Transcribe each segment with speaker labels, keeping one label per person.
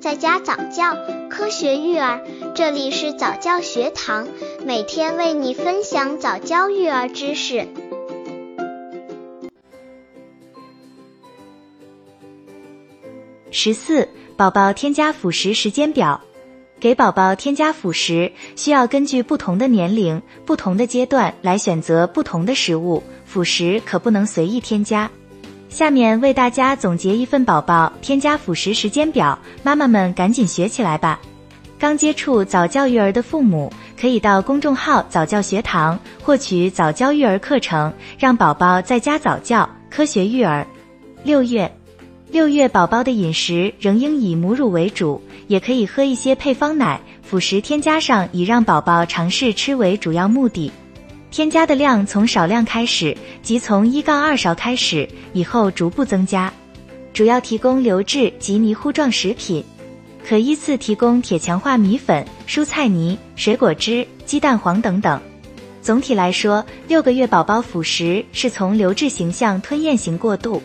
Speaker 1: 在家早教，科学育儿，这里是早教学堂，每天为你分享早教育儿知识。
Speaker 2: 十四，宝宝添加辅食时间表。给宝宝添加辅食，需要根据不同的年龄、不同的阶段来选择不同的食物，辅食可不能随意添加。下面为大家总结一份宝宝添加辅食时间表，妈妈们赶紧学起来吧。刚接触早教育儿的父母，可以到公众号早教学堂获取早教育儿课程，让宝宝在家早教，科学育儿。六月，六月宝宝的饮食仍应以母乳为主，也可以喝一些配方奶，辅食添加上以让宝宝尝试吃为主要目的。添加的量从少量开始，即从一杠二勺开始，以后逐步增加。主要提供流质及泥糊状食品，可依次提供铁强化米粉、蔬菜泥、水果汁、鸡蛋黄等等。总体来说，六个月宝宝辅食是从流质形象吞咽型过渡。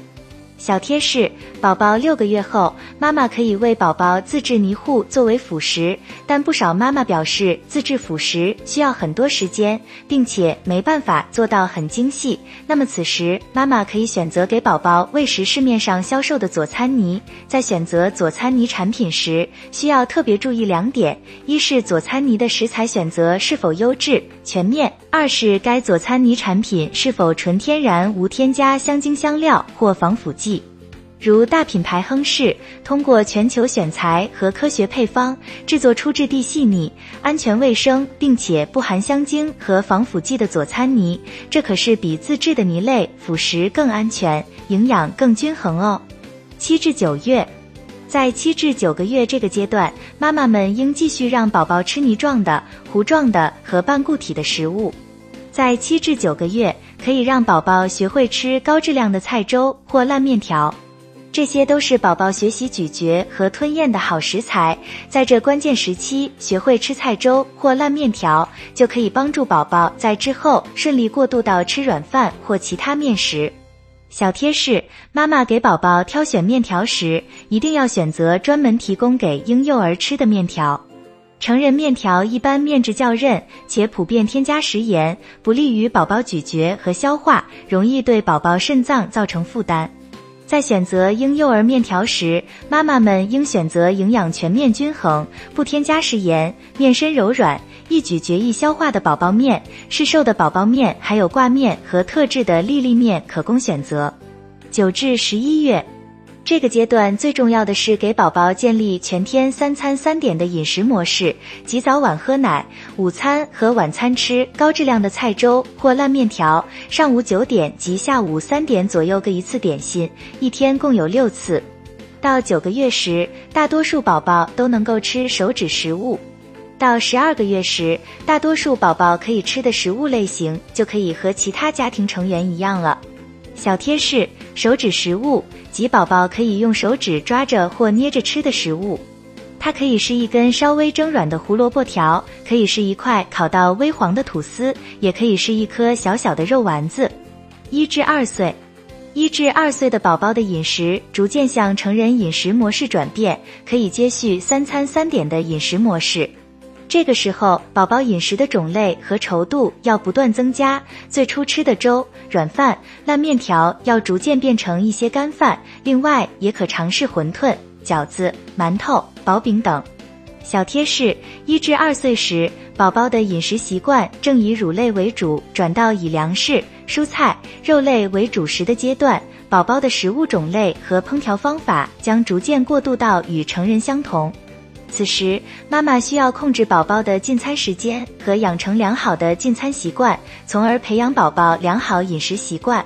Speaker 2: 小贴士：宝宝六个月后，妈妈可以为宝宝自制泥糊作为辅食，但不少妈妈表示自制辅食需要很多时间，并且没办法做到很精细。那么此时，妈妈可以选择给宝宝喂食市面上销售的佐餐泥。在选择佐餐泥产品时，需要特别注意两点：一是佐餐泥的食材选择是否优质、全面；二是该佐餐泥产品是否纯天然，无添加香精、香料或防腐剂。如大品牌亨氏，通过全球选材和科学配方制作出质地细腻、安全卫生，并且不含香精和防腐剂的佐餐泥，这可是比自制的泥类辅食更安全、营养更均衡哦。七至九月，在七至九个月这个阶段，妈妈们应继续让宝宝吃泥状的、糊状的和半固体的食物。在七至九个月，可以让宝宝学会吃高质量的菜粥或烂面条。这些都是宝宝学习咀嚼和吞咽的好食材，在这关键时期学会吃菜粥或烂面条，就可以帮助宝宝在之后顺利过渡到吃软饭或其他面食。小贴士：妈妈给宝宝挑选面条时，一定要选择专门提供给婴幼儿吃的面条。成人面条一般面质较韧，且普遍添加食盐，不利于宝宝咀嚼和消化，容易对宝宝肾脏造成负担。在选择婴幼儿面条时，妈妈们应选择营养全面均衡、不添加食盐、面身柔软、一咀嚼易消化的宝宝面。市售的宝宝面还有挂面和特制的粒粒面可供选择。九至十一月。这个阶段最重要的是给宝宝建立全天三餐三点的饮食模式，即早晚喝奶，午餐和晚餐吃高质量的菜粥或烂面条，上午九点及下午三点左右各一次点心，一天共有六次。到九个月时，大多数宝宝都能够吃手指食物；到十二个月时，大多数宝宝可以吃的食物类型就可以和其他家庭成员一样了。小贴士：手指食物及宝宝可以用手指抓着或捏着吃的食物。它可以是一根稍微蒸软的胡萝卜条，可以是一块烤到微黄的吐司，也可以是一颗小小的肉丸子。一至二岁，一至二岁的宝宝的饮食逐渐向成人饮食模式转变，可以接续三餐三点的饮食模式。这个时候，宝宝饮食的种类和稠度要不断增加。最初吃的粥、软饭、烂面条要逐渐变成一些干饭。另外，也可尝试馄饨、饺子、馒头、薄饼等。小贴士：一至二岁时，宝宝的饮食习惯正以乳类为主，转到以粮食、蔬菜、肉类为主食的阶段。宝宝的食物种类和烹调方法将逐渐过渡到与成人相同。此时，妈妈需要控制宝宝的进餐时间和养成良好的进餐习惯，从而培养宝宝良好饮食习惯。